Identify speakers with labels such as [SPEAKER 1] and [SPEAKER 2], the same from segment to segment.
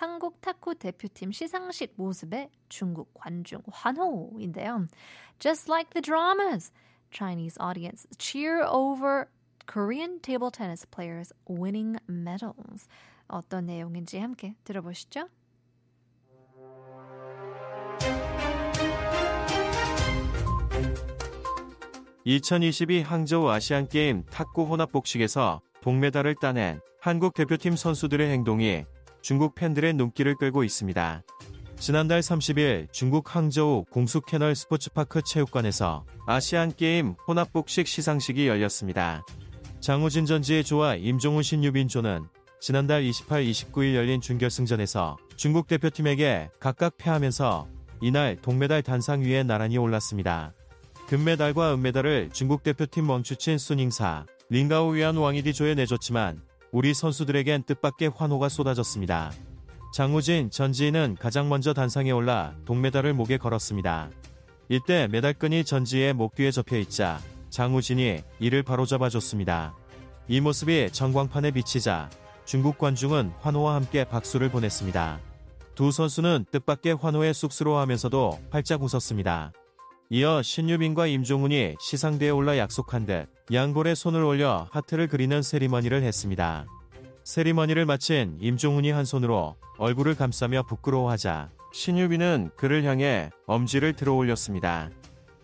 [SPEAKER 1] 한국 탁구 대표팀 시상식 모습에 중국 관중 환호인데요. Just like the dramas, Chinese audience cheer over Korean table tennis players winning medals. 어떤 내용인지 함께 들어보시죠.
[SPEAKER 2] 2022 항저우 아시안게임 탁구 혼합복식에서 동메달을 따낸 한국 대표팀 선수들의 행동이 중국 팬들의 눈길을 끌고 있습니다. 지난달 30일 중국 항저우 공수캐널 스포츠파크 체육관에서 아시안게임 혼합복식 시상식이 열렸습니다. 장우진 전지의 조와 임종훈 신유빈조는 지난달 28, 29일 열린 준결승전에서 중국 대표팀에게 각각 패하면서 이날 동메달 단상 위에 나란히 올랐습니다. 금메달과 은메달을 중국 대표팀 멈추친 순잉사, 링가오 위안 왕이디조에 내줬지만 우리 선수들에겐 뜻밖의 환호가 쏟아졌습니다. 장우진, 전지희는 가장 먼저 단상에 올라 동메달을 목에 걸었습니다. 이때 메달끈이 전지의 목 뒤에 접혀 있자 장우진이 이를 바로잡아줬습니다. 이 모습이 전광판에 비치자 중국 관중은 환호와 함께 박수를 보냈습니다. 두 선수는 뜻밖의 환호에 쑥스러워하면서도 활짝 웃었습니다. 이어 신유빈과 임종훈이 시상대에 올라 약속한 듯 양볼에 손을 올려 하트를 그리는 세리머니를 했습니다. 세리머니를 마친 임종훈이 한 손으로 얼굴을 감싸며 부끄러워하자 신유빈은 그를 향해 엄지를 들어 올렸습니다.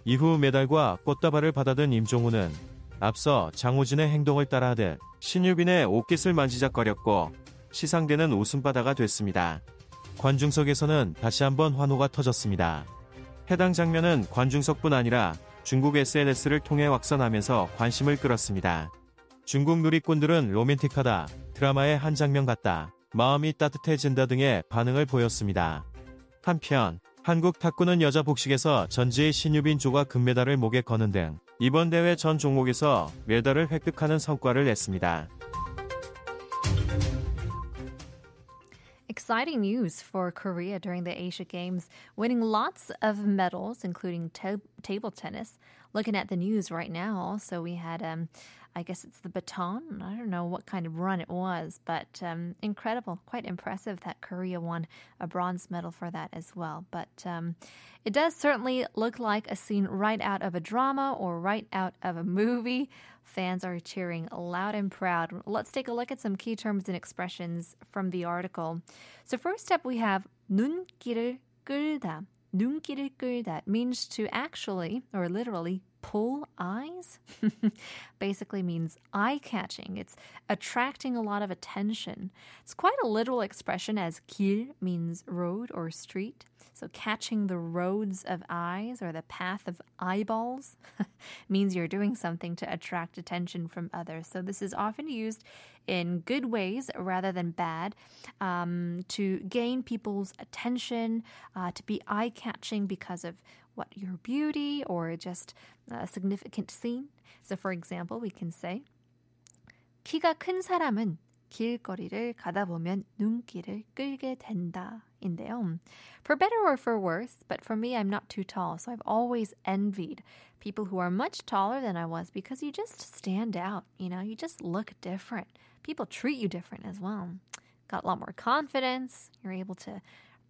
[SPEAKER 2] 이후 메달과 꽃다발을 받아든 임종훈은 앞서 장호진의 행동을 따라하듯 신유빈의 옷깃을 만지작거렸고 시상대는 웃음바다가 됐습니다. 관중석에서는 다시 한번 환호가 터졌습니다. 해당 장면은 관중석뿐 아니라 중국 SNS를 통해 확산하면서 관심을 끌었습니다. 중국 누리꾼들은 로맨틱하다, 드라마의 한 장면 같다, 마음이 따뜻해진다 등의 반응을 보였습니다. 한편 한국 탁구는 여자 복식에서 전지의 신유빈 조가 금메달을 목에 거는 등 이번 대회 전 종목에서 메달을 획득하는 성과를 냈습니다.
[SPEAKER 1] Exciting news for Korea during the Asia Games, winning lots of medals, including ta- table tennis. Looking at the news right now, also we had, um, I guess it's the baton. I don't know what kind of run it was, but um, incredible, quite impressive that Korea won a bronze medal for that as well. But um, it does certainly look like a scene right out of a drama or right out of a movie. Fans are cheering loud and proud. Let's take a look at some key terms and expressions from the article. So first up, we have 눈길을 끌다. 눈길을 끌다 means to actually or literally pull eyes. Basically means eye catching. It's attracting a lot of attention. It's quite a literal expression as 길 means road or street. So catching the roads of eyes or the path of eyeballs means you're doing something to attract attention from others. So this is often used in good ways rather than bad um, to gain people's attention, uh, to be eye catching because of what your beauty or just a significant scene. So, for example, we can say, 키가 큰 사람은 길거리를 가다 보면 눈길을 끌게 된다. 인데요. For better or for worse, but for me, I'm not too tall, so I've always envied people who are much taller than I was because you just stand out, you know, you just look different. People treat you different as well. Got a lot more confidence. You're able to,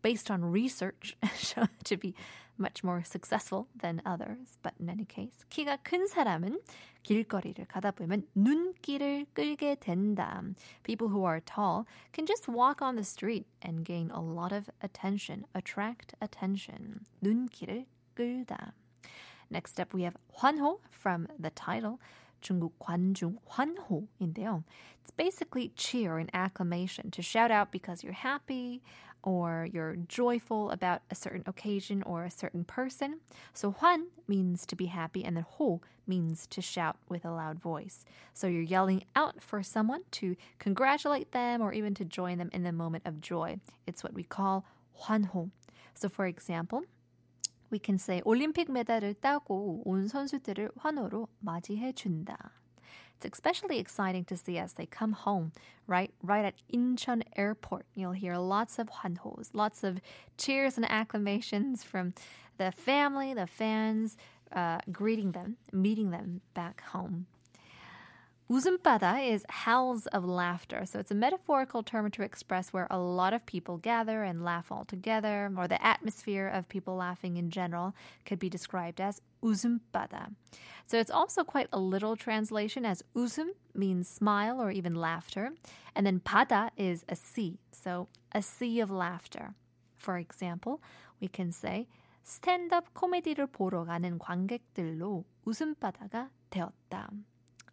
[SPEAKER 1] based on research to be much more successful than others. But in any case, 키가 큰 사람은 길거리를 가다 보면 눈길을 끌게 된다. People who are tall can just walk on the street and gain a lot of attention, attract attention. 눈길을 끌다. Next up, we have 환호 from the title. 중국 관중 환호인데요. It's basically cheer and acclamation to shout out because you're happy or you're joyful about a certain occasion or a certain person. So 환 means to be happy and then 호 means to shout with a loud voice. So you're yelling out for someone to congratulate them or even to join them in the moment of joy. It's what we call 환호. So for example, we can say 올림픽 메달을 따고 온 선수들을 환호로 맞이해 준다. It's especially exciting to see as they come home, right? Right at Incheon Airport. You'll hear lots of 환호s, lots of cheers and acclamations from the family, the fans, uh, greeting them, meeting them back home. 웃음바다 is howls of laughter. So it's a metaphorical term to express where a lot of people gather and laugh all together, or the atmosphere of people laughing in general could be described as 웃음바다. So it's also quite a literal translation as uzum means smile or even laughter, and then pata is a sea. So a sea of laughter. For example, we can say 스탠드업 코미디를 보러 가는 관객들로 웃음바다가 되었다.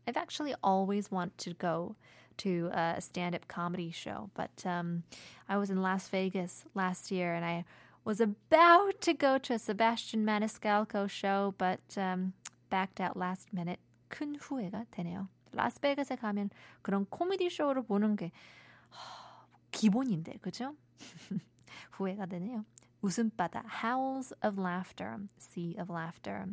[SPEAKER 1] I've actually always wanted to go to a stand-up comedy show, but um, I was in Las Vegas last year and I was about to go to a Sebastian Maniscalco show, but um, backed out last minute. 큰 후회가 되네요. 라스베가스에 가면 그런 코미디 쇼를 보는 게 기본인데, 그죠? 후회가 되네요. 웃음바다, howls of laughter, sea of laughter.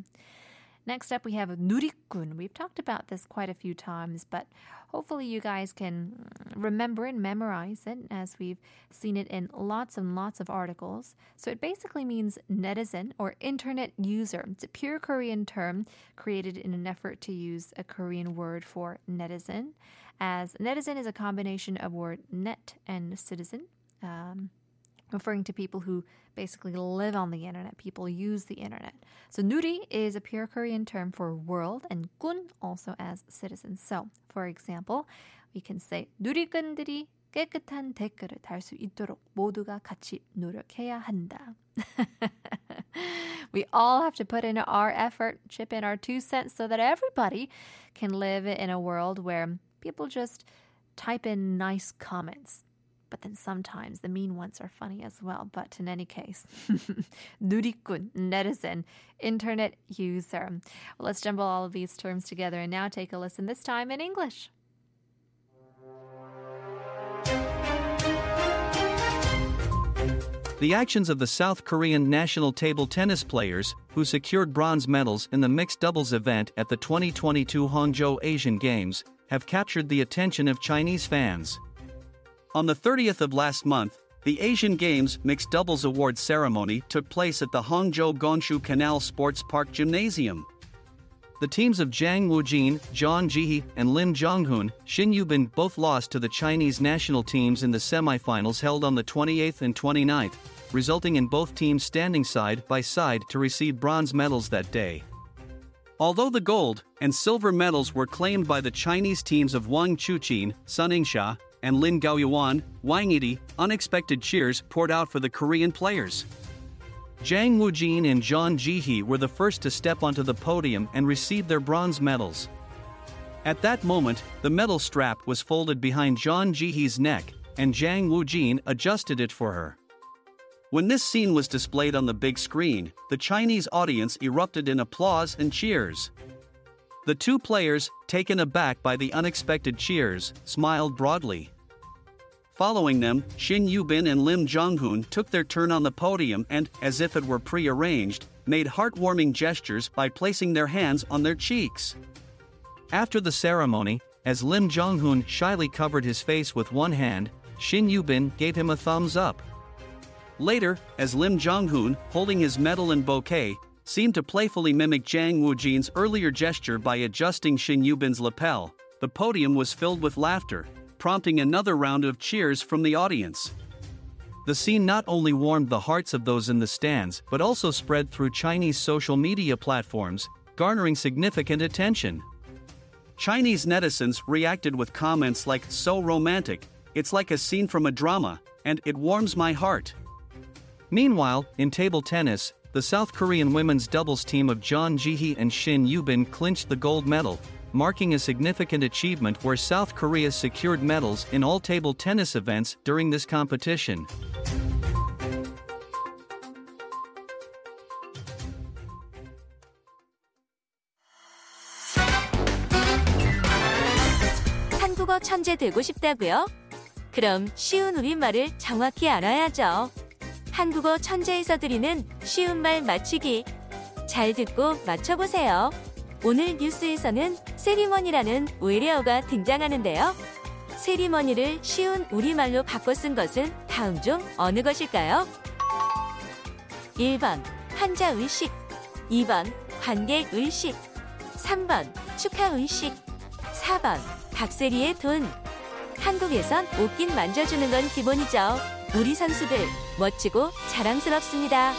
[SPEAKER 1] Next up, we have 누리꾼. We've talked about this quite a few times, but hopefully you guys can remember and memorize it as we've seen it in lots and lots of articles. So it basically means netizen or internet user. It's a pure Korean term created in an effort to use a Korean word for netizen, as netizen is a combination of word net and citizen. Um, referring to people who basically live on the internet, people use the internet. So nuri is a pure Korean term for world and 군 also as citizens. So, for example, we can say 누리꾼들이 깨끗한 댓글을 달 수 있도록 모두가 같이 노력해야 한다. we all have to put in our effort, chip in our two cents so that everybody can live in a world where people just type in nice comments but then sometimes the mean ones are funny as well. But in any case, 누리꾼, netizen, internet user. Well, let's jumble all of these terms together and now take a listen, this time in English.
[SPEAKER 3] The actions of the South Korean national table tennis players, who secured bronze medals in the mixed doubles event at the 2022 Hangzhou Asian Games, have captured the attention of Chinese fans. On the 30th of last month, the Asian Games Mixed Doubles Awards ceremony took place at the Hangzhou Gonshu Canal Sports Park Gymnasium. The teams of Jang Woojin, Zhang Jihee, and Lim Jonghoon, Shin Yubin both lost to the Chinese national teams in the semifinals held on the 28th and 29th, resulting in both teams standing side by side to receive bronze medals that day. Although the gold and silver medals were claimed by the Chinese teams of Wang Chuqin, Sun Yingsha, and Lin Gaoyuan, Wang Yidi, unexpected cheers poured out for the Korean players. Jang Woojin and Jeon Jihee were the first to step onto the podium and receive their bronze medals. At that moment, the medal strap was folded behind Jeon Jihee's neck, and Jang Woojin adjusted it for her. When this scene was displayed on the big screen, the Chinese audience erupted in applause and cheers. The two players, taken aback by the unexpected cheers, smiled broadly. Following them, Shin Yubin and Lim Jonghoon took their turn on the podium and, as if it were prearranged, made heartwarming gestures by placing their hands on their cheeks. After the ceremony, as Lim Jonghoon shyly covered his face with one hand, Shin Yubin gave him a thumbs up. Later, as Lim Jonghoon, holding his medal and bouquet, seemed to playfully mimic Jang Woojin's earlier gesture by adjusting Shin Yubin's lapel, the podium was filled with laughter, prompting another round of cheers from the audience. The scene not only warmed the hearts of those in the stands but also spread through Chinese social media platforms, garnering significant attention. Chinese netizens reacted with comments like, so romantic, it's like a scene from a drama, and it warms my heart. Meanwhile, in table tennis, the South Korean women's doubles team of Jeon Jihee and Shin Yubin clinched the gold medal, marking a significant achievement where South Korea secured medals in all table tennis events during this competition.
[SPEAKER 4] 한국어 천재 되고 싶다고요? 그럼 쉬운 우리말을 정확히 알아야죠.
[SPEAKER 5] 한국어 천재에서 드리는 쉬운 말 맞추기. 잘 듣고 맞춰보세요. 오늘 뉴스에서는 세리머니라는 외래어가 등장하는데요. 세리머니를 쉬운 우리말로 바꿔 쓴 것은 다음 중 어느 것일까요? 1번 환자 의식 2번 관객 의식 3번 축하 의식 4번 박세리의 돈 한국에선 옷깃 만져주는 건 기본이죠. 우리 선수들 멋지고 자랑스럽습니다.